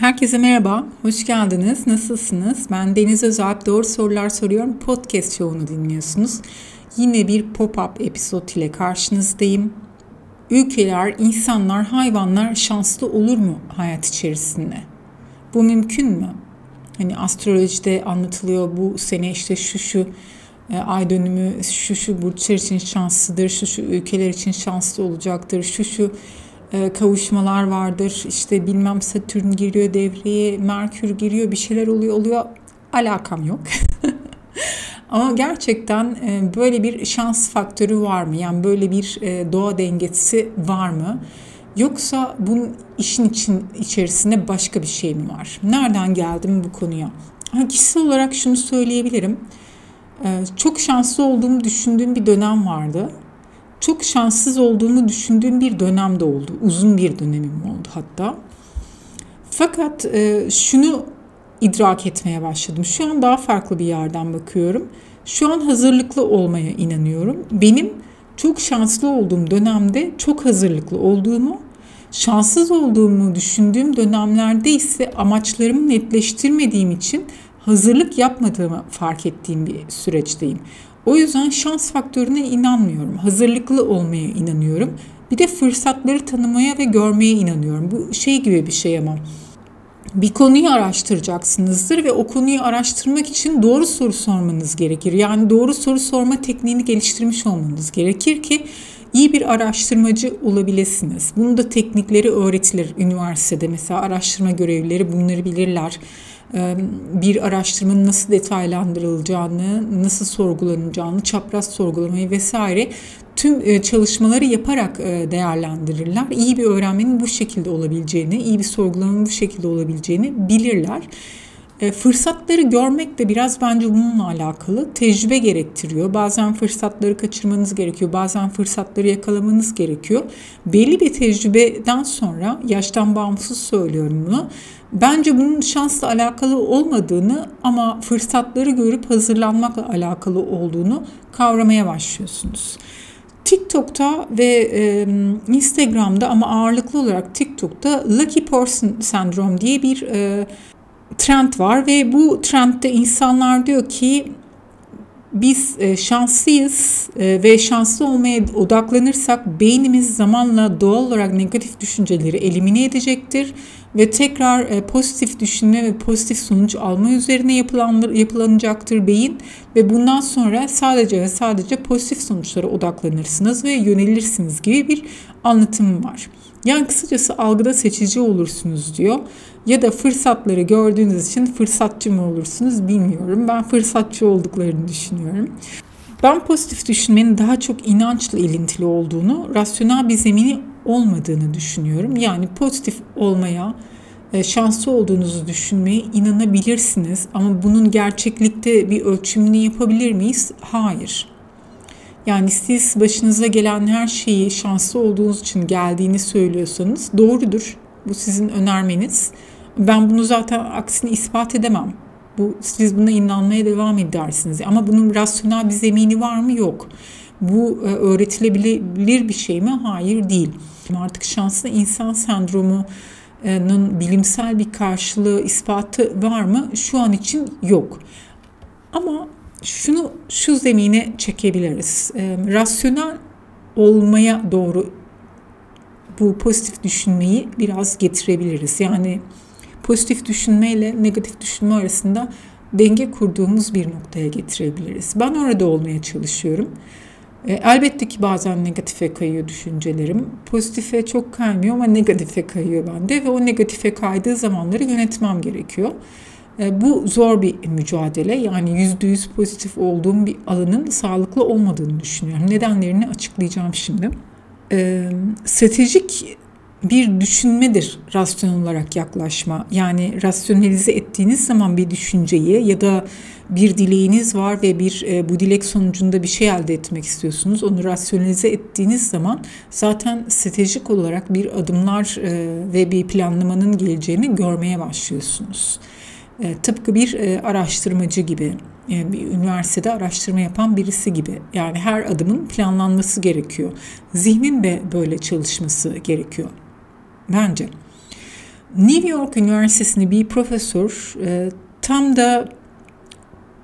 Herkese merhaba, hoş geldiniz. Nasılsınız? Ben Deniz Özalp, Doğru Sorular Soruyorum podcast şovunu dinliyorsunuz. Yine bir pop-up episod ile karşınızdayım. Ülkeler, insanlar, hayvanlar şanslı olur mu hayat içerisinde? Bu mümkün mü? Hani astrolojide anlatılıyor bu sene işte şu şu e, ay dönümü şu şu burçlar için şanslıdır, şu şu ülkeler için şanslı olacaktır, şu şu kavuşmalar vardır. İşte bilmem Satürn giriyor devreye, Merkür giriyor, bir şeyler oluyor oluyor. Alakam yok. Ama gerçekten e, böyle bir şans faktörü var mı? Yani böyle bir e, doğa dengesi var mı? Yoksa bunun işin için içerisinde başka bir şey mi var? Nereden geldim bu konuya? Ha, kişisel olarak şunu söyleyebilirim. Çok şanslı olduğumu düşündüğüm bir dönem vardı çok şanssız olduğumu düşündüğüm bir dönemde oldu. Uzun bir dönemim oldu hatta. Fakat e, şunu idrak etmeye başladım. Şu an daha farklı bir yerden bakıyorum. Şu an hazırlıklı olmaya inanıyorum. Benim çok şanslı olduğum dönemde çok hazırlıklı olduğumu, şanssız olduğumu düşündüğüm dönemlerde ise amaçlarımı netleştirmediğim için hazırlık yapmadığımı fark ettiğim bir süreçteyim. O yüzden şans faktörüne inanmıyorum. Hazırlıklı olmaya inanıyorum. Bir de fırsatları tanımaya ve görmeye inanıyorum. Bu şey gibi bir şey ama bir konuyu araştıracaksınızdır ve o konuyu araştırmak için doğru soru sormanız gerekir. Yani doğru soru sorma tekniğini geliştirmiş olmanız gerekir ki iyi bir araştırmacı olabilirsiniz. Bunun da teknikleri öğretilir üniversitede. Mesela araştırma görevlileri bunları bilirler bir araştırmanın nasıl detaylandırılacağını, nasıl sorgulanacağını, çapraz sorgulamayı vesaire tüm çalışmaları yaparak değerlendirirler. İyi bir öğrenmenin bu şekilde olabileceğini, iyi bir sorgulamanın bu şekilde olabileceğini bilirler. Fırsatları görmek de biraz bence bununla alakalı. Tecrübe gerektiriyor. Bazen fırsatları kaçırmanız gerekiyor. Bazen fırsatları yakalamanız gerekiyor. Belli bir tecrübeden sonra, yaştan bağımsız söylüyorum bunu Bence bunun şansla alakalı olmadığını ama fırsatları görüp hazırlanmakla alakalı olduğunu kavramaya başlıyorsunuz. TikTok'ta ve e, Instagram'da ama ağırlıklı olarak TikTok'ta Lucky Person Sendrom diye bir e, trend var ve bu trendde insanlar diyor ki biz e, şanslıyız e, ve şanslı olmaya odaklanırsak beynimiz zamanla doğal olarak negatif düşünceleri elimine edecektir ve tekrar e, pozitif düşünme ve pozitif sonuç alma üzerine yapılan, yapılanacaktır beyin ve bundan sonra sadece ve sadece pozitif sonuçlara odaklanırsınız ve yönelirsiniz gibi bir anlatım var. Yani kısacası algıda seçici olursunuz diyor. Ya da fırsatları gördüğünüz için fırsatçı mı olursunuz bilmiyorum. Ben fırsatçı olduklarını düşünüyorum. Ben pozitif düşünmenin daha çok inançla ilintili olduğunu, rasyonel bir zemini olmadığını düşünüyorum. Yani pozitif olmaya, e, şanslı olduğunuzu düşünmeye inanabilirsiniz ama bunun gerçeklikte bir ölçümünü yapabilir miyiz? Hayır. Yani siz başınıza gelen her şeyi şanslı olduğunuz için geldiğini söylüyorsanız doğrudur. Bu sizin önermeniz. Ben bunu zaten aksini ispat edemem. Bu siz buna inanmaya devam edersiniz. Ama bunun rasyonel bir zemini var mı? Yok. Bu e, öğretilebilir bir şey mi? Hayır değil. Artık şanslı insan sendromunun bilimsel bir karşılığı, ispatı var mı? Şu an için yok. Ama şunu şu zemine çekebiliriz. E, rasyonel olmaya doğru bu pozitif düşünmeyi biraz getirebiliriz. Yani pozitif düşünme ile negatif düşünme arasında denge kurduğumuz bir noktaya getirebiliriz. Ben orada olmaya çalışıyorum. E, elbette ki bazen negatife kayıyor düşüncelerim. Pozitife çok kaymıyor ama negatife kayıyor bende ve o negatife kaydığı zamanları yönetmem gerekiyor. E, bu zor bir mücadele. Yani yüzde yüz pozitif olduğum bir alanın sağlıklı olmadığını düşünüyorum. Nedenlerini açıklayacağım şimdi. E, stratejik bir düşünmedir rasyonel olarak yaklaşma. Yani rasyonelize ettiğiniz zaman bir düşünceyi ya da bir dileğiniz var ve bir e, bu dilek sonucunda bir şey elde etmek istiyorsunuz. Onu rasyonelize ettiğiniz zaman zaten stratejik olarak bir adımlar e, ve bir planlamanın geleceğini görmeye başlıyorsunuz. E, tıpkı bir e, araştırmacı gibi, e, bir üniversitede araştırma yapan birisi gibi. Yani her adımın planlanması gerekiyor. Zihnin de böyle çalışması gerekiyor bence. New York Üniversitesi'nde bir profesör e, tam da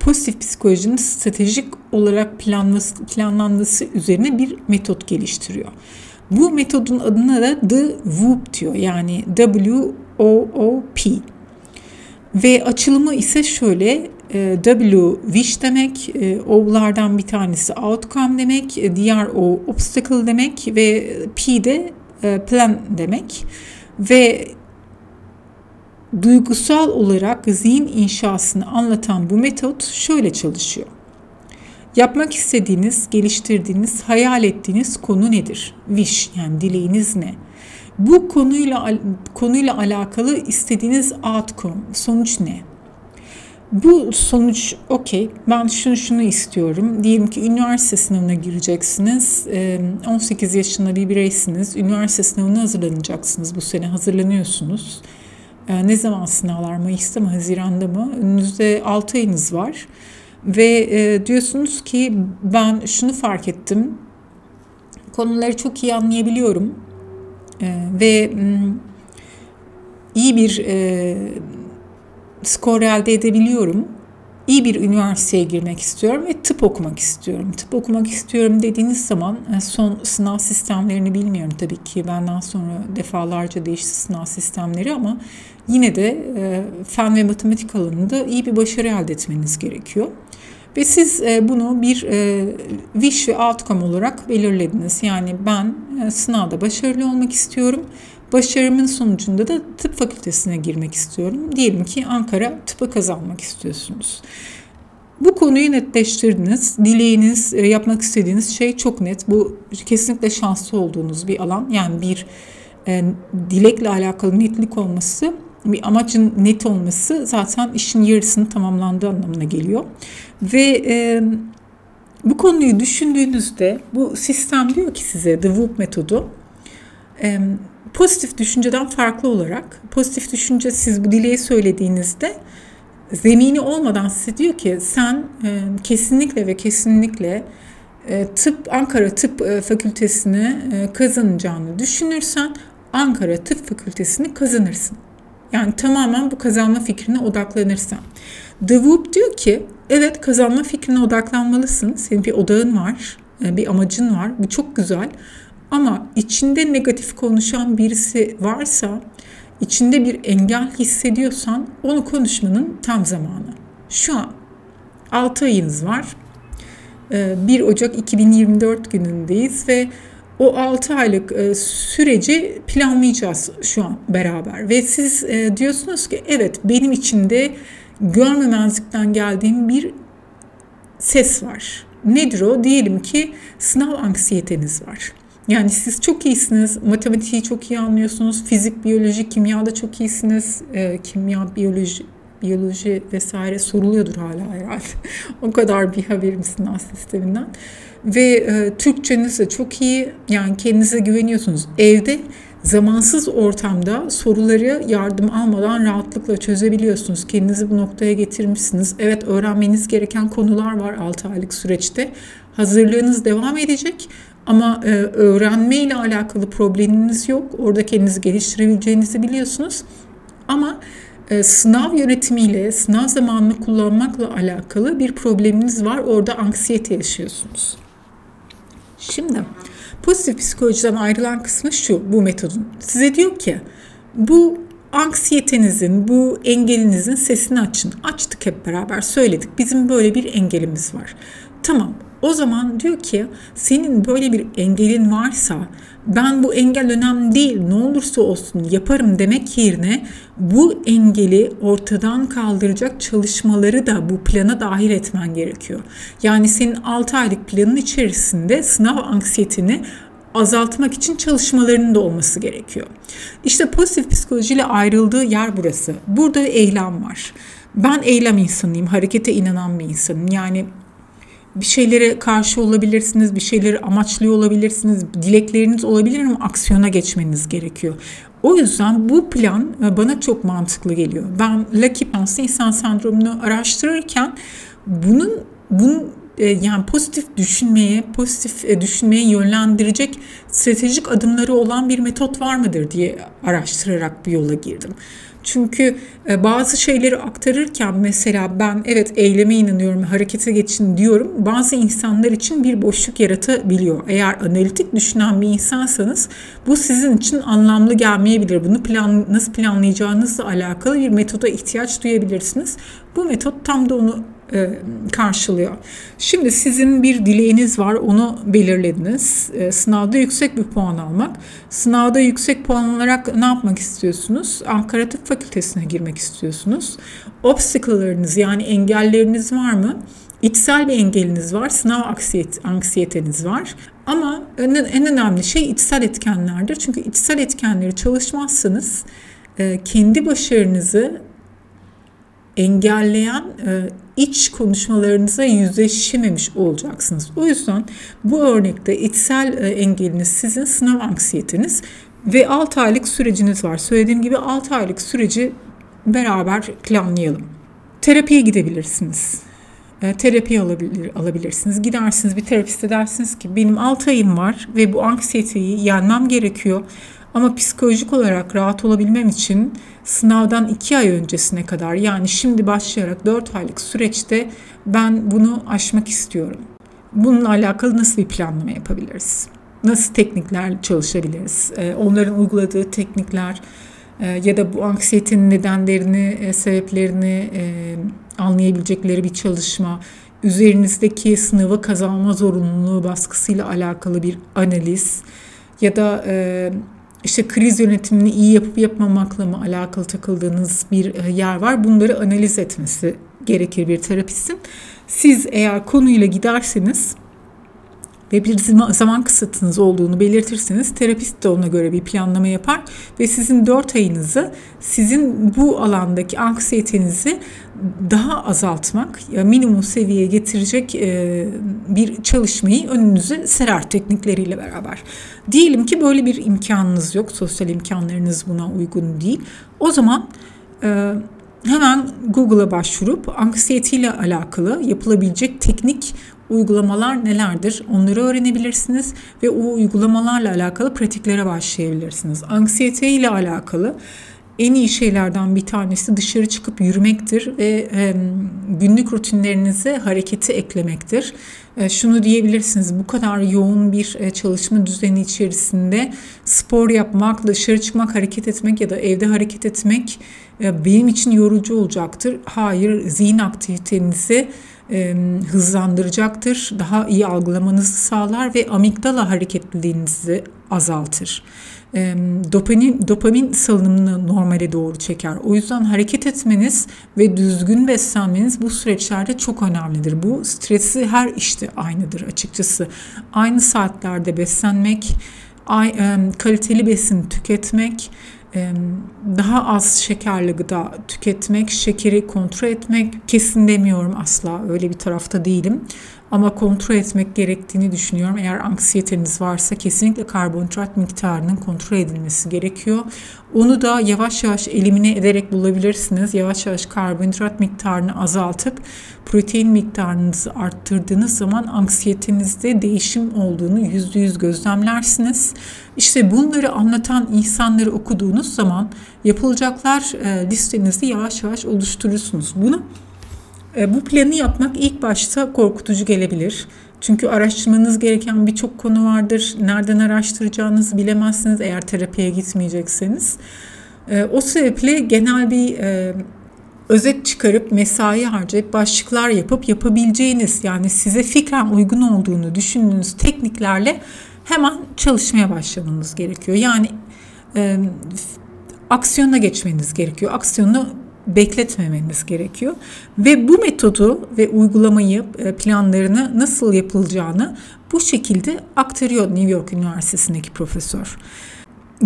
pozitif psikolojinin stratejik olarak planması, planlanması üzerine bir metot geliştiriyor. Bu metodun adına da The WOOP diyor. Yani W-O-O-P. Ve açılımı ise şöyle e, W wish demek, e, O'lardan bir tanesi outcome demek, e, diğer O obstacle demek ve P de plan demek. Ve duygusal olarak zihin inşasını anlatan bu metot şöyle çalışıyor. Yapmak istediğiniz, geliştirdiğiniz, hayal ettiğiniz konu nedir? Wish yani dileğiniz ne? Bu konuyla konuyla alakalı istediğiniz outcome, sonuç ne? Bu sonuç okey ben şunu şunu istiyorum. Diyelim ki üniversite sınavına gireceksiniz. 18 yaşında bir bireysiniz. Üniversite sınavına hazırlanacaksınız. Bu sene hazırlanıyorsunuz. Ne zaman sınavlar? Mayıs'ta mı? Haziran'da mı? Önünüzde 6 ayınız var. Ve diyorsunuz ki ben şunu fark ettim. Konuları çok iyi anlayabiliyorum. Ve iyi bir skor elde edebiliyorum. İyi bir üniversiteye girmek istiyorum ve tıp okumak istiyorum. Tıp okumak istiyorum dediğiniz zaman e, son sınav sistemlerini bilmiyorum tabii ki. Benden sonra defalarca değişti sınav sistemleri ama yine de e, fen ve matematik alanında iyi bir başarı elde etmeniz gerekiyor. Ve siz e, bunu bir wish ve outcome olarak belirlediniz. Yani ben sınavda başarılı olmak istiyorum Başarımın sonucunda da tıp fakültesine girmek istiyorum. Diyelim ki Ankara tıpı kazanmak istiyorsunuz. Bu konuyu netleştirdiniz. Dileğiniz, e, yapmak istediğiniz şey çok net. Bu kesinlikle şanslı olduğunuz bir alan. Yani bir e, dilekle alakalı netlik olması, bir amacın net olması zaten işin yarısını tamamlandığı anlamına geliyor. Ve e, bu konuyu düşündüğünüzde bu sistem diyor ki size The Whoop metodu e, pozitif düşünceden farklı olarak pozitif düşünce siz bu dileği söylediğinizde zemini olmadan size diyor ki sen e, kesinlikle ve kesinlikle e, tıp Ankara Tıp e, Fakültesini e, kazanacağını düşünürsen Ankara Tıp Fakültesini kazanırsın. Yani tamamen bu kazanma fikrine odaklanırsan. The Whoop diyor ki evet kazanma fikrine odaklanmalısın. Senin bir odağın var, e, bir amacın var. Bu çok güzel. Ama içinde negatif konuşan birisi varsa, içinde bir engel hissediyorsan onu konuşmanın tam zamanı. Şu an 6 ayınız var. 1 ee, Ocak 2024 günündeyiz ve o 6 aylık e, süreci planlayacağız şu an beraber. Ve siz e, diyorsunuz ki evet benim içinde görmemezlikten geldiğim bir ses var. Nedir o? Diyelim ki sınav anksiyeteniz var. Yani siz çok iyisiniz, matematiği çok iyi anlıyorsunuz, fizik, biyoloji, kimyada çok iyisiniz. E, kimya, biyoloji, biyoloji vesaire soruluyordur hala herhalde. o kadar bir haberim sınav sisteminden. Ve e, Türkçeniz de çok iyi. Yani kendinize güveniyorsunuz. Evde zamansız ortamda soruları yardım almadan rahatlıkla çözebiliyorsunuz. Kendinizi bu noktaya getirmişsiniz. Evet öğrenmeniz gereken konular var 6 aylık süreçte. Hazırlığınız devam edecek ama e, öğrenme ile alakalı probleminiz yok. Orada kendinizi geliştirebileceğinizi biliyorsunuz. Ama e, sınav yönetimiyle, sınav zamanını kullanmakla alakalı bir probleminiz var. Orada anksiyete yaşıyorsunuz. Şimdi pozitif psikolojiden ayrılan kısmı şu bu metodun. Size diyor ki bu anksiyetenizin, bu engelinizin sesini açın. Açtık hep beraber söyledik. Bizim böyle bir engelimiz var. Tamam o zaman diyor ki senin böyle bir engelin varsa ben bu engel önemli değil ne olursa olsun yaparım demek yerine bu engeli ortadan kaldıracak çalışmaları da bu plana dahil etmen gerekiyor. Yani senin 6 aylık planın içerisinde sınav anksiyetini azaltmak için çalışmalarının da olması gerekiyor. İşte pozitif psikolojiyle ayrıldığı yer burası. Burada eylem var. Ben eylem insanıyım, harekete inanan bir insanım. Yani bir şeylere karşı olabilirsiniz, bir şeyleri amaçlıyor olabilirsiniz, dilekleriniz olabilir ama aksiyona geçmeniz gerekiyor. O yüzden bu plan bana çok mantıklı geliyor. Ben Lucky Plans'ı insan sendromunu araştırırken bunun bunun yani pozitif düşünmeye, pozitif e, düşünmeye yönlendirecek stratejik adımları olan bir metot var mıdır diye araştırarak bir yola girdim. Çünkü e, bazı şeyleri aktarırken mesela ben evet eyleme inanıyorum, harekete geçin diyorum. Bazı insanlar için bir boşluk yaratabiliyor. Eğer analitik düşünen bir insansanız bu sizin için anlamlı gelmeyebilir. Bunu plan, nasıl planlayacağınızla alakalı bir metoda ihtiyaç duyabilirsiniz. Bu metot tam da onu e, karşılıyor. Şimdi sizin bir dileğiniz var, onu belirlediniz. E, sınavda yüksek bir puan almak. Sınavda yüksek puan alarak ne yapmak istiyorsunuz? Ankara Tıp Fakültesine girmek istiyorsunuz. Obstacle'larınız yani engelleriniz var mı? İçsel bir engeliniz var, sınav anksiyeteniz var. Ama en önemli şey içsel etkenlerdir. Çünkü içsel etkenleri çalışmazsanız e, kendi başarınızı engelleyen e, iç konuşmalarınıza yüzleşememiş olacaksınız. O yüzden bu örnekte içsel e, engeliniz sizin sınav anksiyetiniz ve 6 aylık süreciniz var. Söylediğim gibi 6 aylık süreci beraber planlayalım. Terapiye gidebilirsiniz. E, terapi alabilir, alabilirsiniz. Gidersiniz bir terapiste dersiniz ki benim 6 ayım var ve bu anksiyeteyi yenmem gerekiyor. Ama psikolojik olarak rahat olabilmem için sınavdan 2 ay öncesine kadar yani şimdi başlayarak 4 aylık süreçte ben bunu aşmak istiyorum. Bununla alakalı nasıl bir planlama yapabiliriz? Nasıl teknikler çalışabiliriz? Ee, onların uyguladığı teknikler e, ya da bu anksiyetenin nedenlerini, e, sebeplerini e, anlayabilecekleri bir çalışma, üzerinizdeki sınavı kazanma zorunluluğu baskısıyla alakalı bir analiz ya da işte kriz yönetimini iyi yapıp yapmamakla mı alakalı takıldığınız bir e, yer var. Bunları analiz etmesi gerekir bir terapistin. Siz eğer konuyla giderseniz ve bir zaman kısıtınız olduğunu belirtirseniz terapist de ona göre bir planlama yapar ve sizin 4 ayınızı sizin bu alandaki anksiyetenizi daha azaltmak, minimum seviyeye getirecek bir çalışmayı önünüze serer teknikleriyle beraber. Diyelim ki böyle bir imkanınız yok, sosyal imkanlarınız buna uygun değil. O zaman hemen Google'a başvurup anksiyetiyle alakalı yapılabilecek teknik uygulamalar nelerdir? Onları öğrenebilirsiniz ve o uygulamalarla alakalı pratiklere başlayabilirsiniz. Anksiyete ile alakalı en iyi şeylerden bir tanesi dışarı çıkıp yürümektir ve e, günlük rutinlerinize hareketi eklemektir. E, şunu diyebilirsiniz bu kadar yoğun bir e, çalışma düzeni içerisinde spor yapmak, dışarı çıkmak, hareket etmek ya da evde hareket etmek e, benim için yorucu olacaktır. Hayır, zihin aktivitenizi e, hızlandıracaktır. Daha iyi algılamanızı sağlar ve amigdala hareketliliğinizi azaltır. E, dopamin, dopamin salınımını normale doğru çeker. O yüzden hareket etmeniz ve düzgün beslenmeniz bu süreçlerde çok önemlidir. Bu stresi her işte aynıdır açıkçası. Aynı saatlerde beslenmek, ay, e, kaliteli besin tüketmek, daha az şekerli gıda tüketmek, şekeri kontrol etmek kesin demiyorum asla öyle bir tarafta değilim. Ama kontrol etmek gerektiğini düşünüyorum. Eğer anksiyeteniz varsa kesinlikle karbonhidrat miktarının kontrol edilmesi gerekiyor. Onu da yavaş yavaş elimine ederek bulabilirsiniz. Yavaş yavaş karbonhidrat miktarını azaltıp protein miktarınızı arttırdığınız zaman anksiyetenizde değişim olduğunu %100 gözlemlersiniz. İşte bunları anlatan insanları okuduğunuz zaman yapılacaklar e, listenizi yavaş yavaş oluşturursunuz. Bunu e, bu planı yapmak ilk başta korkutucu gelebilir. Çünkü araştırmanız gereken birçok konu vardır. Nereden araştıracağınızı bilemezsiniz eğer terapiye gitmeyecekseniz. E, o sebeple genel bir e, özet çıkarıp mesai harcayıp başlıklar yapıp yapabileceğiniz yani size fikren uygun olduğunu düşündüğünüz tekniklerle hemen çalışmaya başlamanız gerekiyor. Yani e, aksiyona geçmeniz gerekiyor. Aksiyonu bekletmemeniz gerekiyor. Ve bu metodu ve uygulamayı, e, planlarını nasıl yapılacağını bu şekilde aktarıyor New York Üniversitesi'ndeki profesör.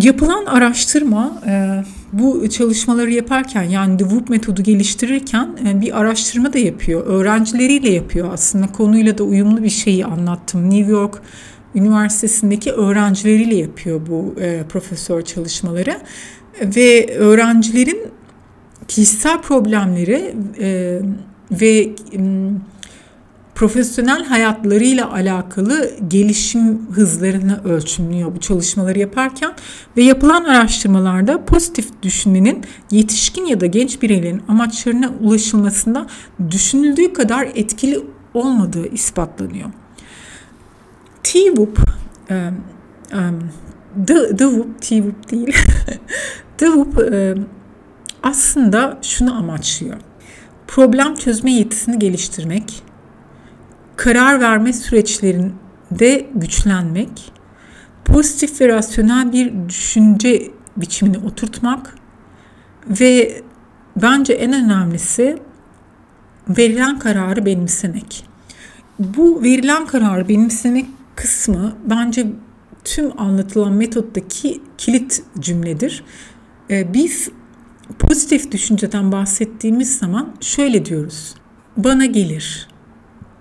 Yapılan araştırma e, bu çalışmaları yaparken yani The Whoop metodu geliştirirken e, bir araştırma da yapıyor. Öğrencileriyle yapıyor aslında konuyla da uyumlu bir şeyi anlattım. New York Üniversitesi'ndeki öğrencileriyle yapıyor bu profesör çalışmaları ve öğrencilerin kişisel problemleri e, ve profesyonel hayatlarıyla alakalı gelişim hızlarını ölçümlüyor bu çalışmaları yaparken ve yapılan araştırmalarda pozitif düşünmenin yetişkin ya da genç bireylerin amaçlarına ulaşılmasında düşünüldüğü kadar etkili olmadığı ispatlanıyor. T-Whoop, um, um, The, The Whoop, T-Whoop değil, The Whoop um, aslında şunu amaçlıyor. Problem çözme yetisini geliştirmek, karar verme süreçlerinde güçlenmek, pozitif ve rasyonel bir düşünce biçimini oturtmak ve bence en önemlisi verilen kararı benimsemek. Bu verilen kararı benimsemek kısmı bence tüm anlatılan metottaki kilit cümledir. Ee, biz pozitif düşünceden bahsettiğimiz zaman şöyle diyoruz. Bana gelir.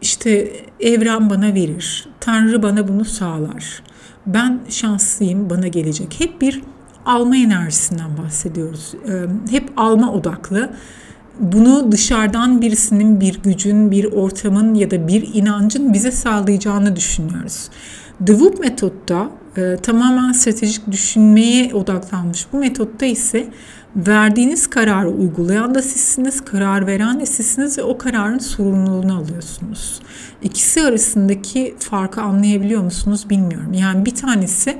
İşte evren bana verir. Tanrı bana bunu sağlar. Ben şanslıyım, bana gelecek. Hep bir alma enerjisinden bahsediyoruz. Ee, hep alma odaklı. Bunu dışarıdan birisinin, bir gücün, bir ortamın ya da bir inancın bize sağlayacağını düşünüyoruz. The Whoop metotta e, tamamen stratejik düşünmeye odaklanmış. Bu metotta ise verdiğiniz kararı uygulayan da sizsiniz, karar veren de sizsiniz ve o kararın sorumluluğunu alıyorsunuz. İkisi arasındaki farkı anlayabiliyor musunuz bilmiyorum. Yani bir tanesi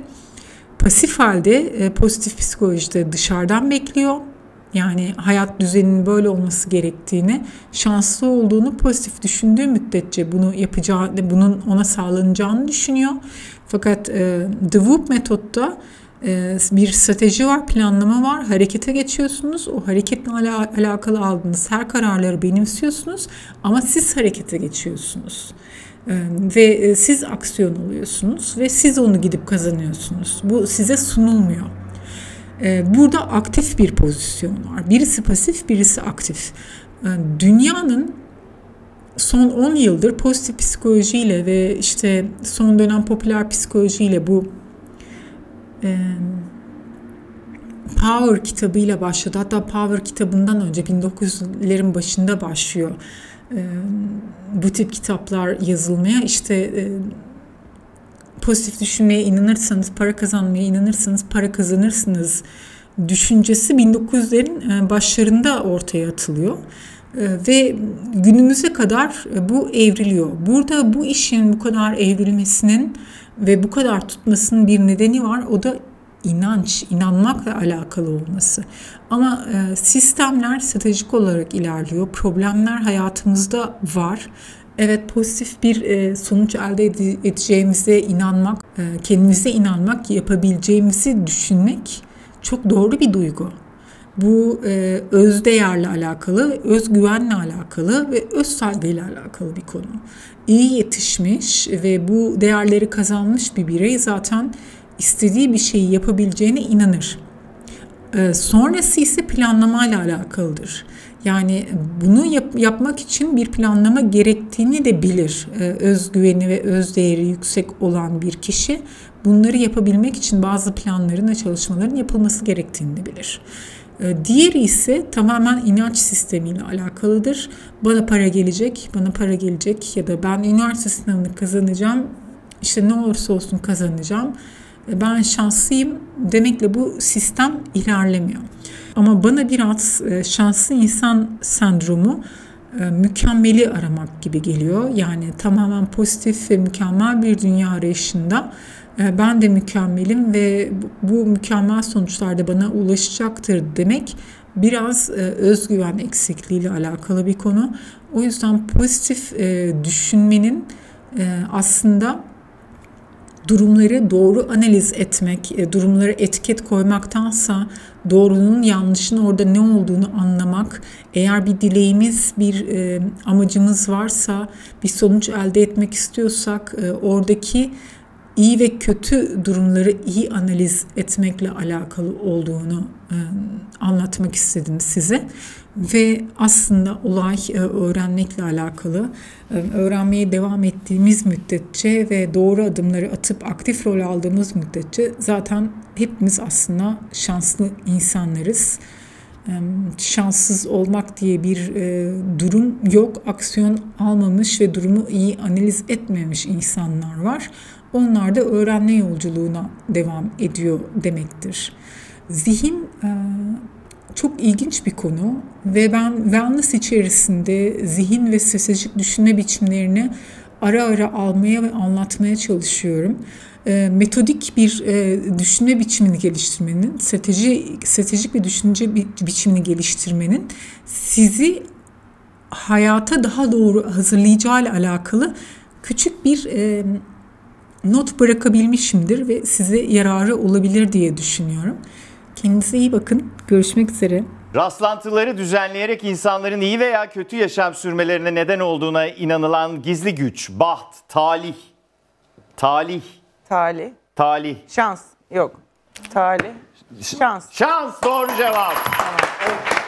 pasif halde e, pozitif psikolojide dışarıdan bekliyor. Yani hayat düzeninin böyle olması gerektiğini, şanslı olduğunu pozitif düşündüğü müddetçe bunu yapacağı, bunun ona sağlanacağını düşünüyor. Fakat e, The Whoop metotta e, bir strateji var, planlama var, harekete geçiyorsunuz. O hareketle ala, alakalı aldığınız her kararları benimsiyorsunuz ama siz harekete geçiyorsunuz. E, ve e, siz aksiyon oluyorsunuz ve siz onu gidip kazanıyorsunuz. Bu size sunulmuyor. E, burada aktif bir pozisyon var. Birisi pasif, birisi aktif. E, dünyanın son 10 yıldır pozitif psikolojiyle ve işte son dönem popüler psikolojiyle bu e, Power kitabıyla başladı. Hatta Power kitabından önce 1900'lerin başında başlıyor. E, bu tip kitaplar yazılmaya. İşte e, pozitif düşünmeye inanırsanız, para kazanmaya inanırsanız para kazanırsınız düşüncesi 1900'lerin başlarında ortaya atılıyor. Ee, ve günümüze kadar e, bu evriliyor. Burada bu işin bu kadar evrilmesinin ve bu kadar tutmasının bir nedeni var. O da inanç, inanmakla alakalı olması. Ama e, sistemler stratejik olarak ilerliyor. Problemler hayatımızda var. Evet pozitif bir e, sonuç elde edeceğimize inanmak, kendimize inanmak, yapabileceğimizi düşünmek çok doğru bir duygu. Bu e, öz değerle alakalı, özgüvenle alakalı ve öz saygıyla alakalı bir konu. İyi yetişmiş ve bu değerleri kazanmış bir birey zaten istediği bir şeyi yapabileceğine inanır. E, sonrası ise planlamayla alakalıdır. Yani bunu yap, yapmak için bir planlama gerektiğini de bilir. Ee, özgüveni ve özdeğeri yüksek olan bir kişi bunları yapabilmek için bazı planların ve çalışmaların yapılması gerektiğini de bilir. Ee, diğeri ise tamamen inanç sistemiyle alakalıdır. Bana para gelecek, bana para gelecek ya da ben üniversite sınavını kazanacağım. İşte ne olursa olsun kazanacağım. Ee, ben şanslıyım demekle bu sistem ilerlemiyor. Ama bana biraz e, şanslı insan sendromu e, mükemmeli aramak gibi geliyor. Yani tamamen pozitif ve mükemmel bir dünya arayışında e, ben de mükemmelim ve bu mükemmel sonuçlar da bana ulaşacaktır demek biraz e, özgüven eksikliğiyle alakalı bir konu. O yüzden pozitif e, düşünmenin aslında durumları doğru analiz etmek, durumları etiket koymaktansa doğrunun yanlışın orada ne olduğunu anlamak, eğer bir dileğimiz, bir amacımız varsa, bir sonuç elde etmek istiyorsak oradaki iyi ve kötü durumları iyi analiz etmekle alakalı olduğunu e, anlatmak istedim size. Ve aslında olay e, öğrenmekle alakalı. E, öğrenmeye devam ettiğimiz müddetçe ve doğru adımları atıp aktif rol aldığımız müddetçe zaten hepimiz aslında şanslı insanlarız. şanssız olmak diye bir durum yok. Aksiyon almamış ve durumu iyi analiz etmemiş insanlar var. Onlar da öğrenme yolculuğuna devam ediyor demektir. Zihin çok ilginç bir konu ve ben wellness içerisinde zihin ve stratejik düşünme biçimlerini ara ara almaya ve anlatmaya çalışıyorum. Metodik bir düşünme biçimini geliştirmenin, strateji stratejik bir düşünce bi- biçimini geliştirmenin sizi hayata daha doğru hazırlayacağı ile alakalı küçük bir not bırakabilmişimdir ve size yararı olabilir diye düşünüyorum. Kendinize iyi bakın. Görüşmek üzere. Rastlantıları düzenleyerek insanların iyi veya kötü yaşam sürmelerine neden olduğuna inanılan gizli güç, baht, talih, talih, Talih. talih, Şans. Yok. Talih. Şans. şans doğru cevap. Tamam.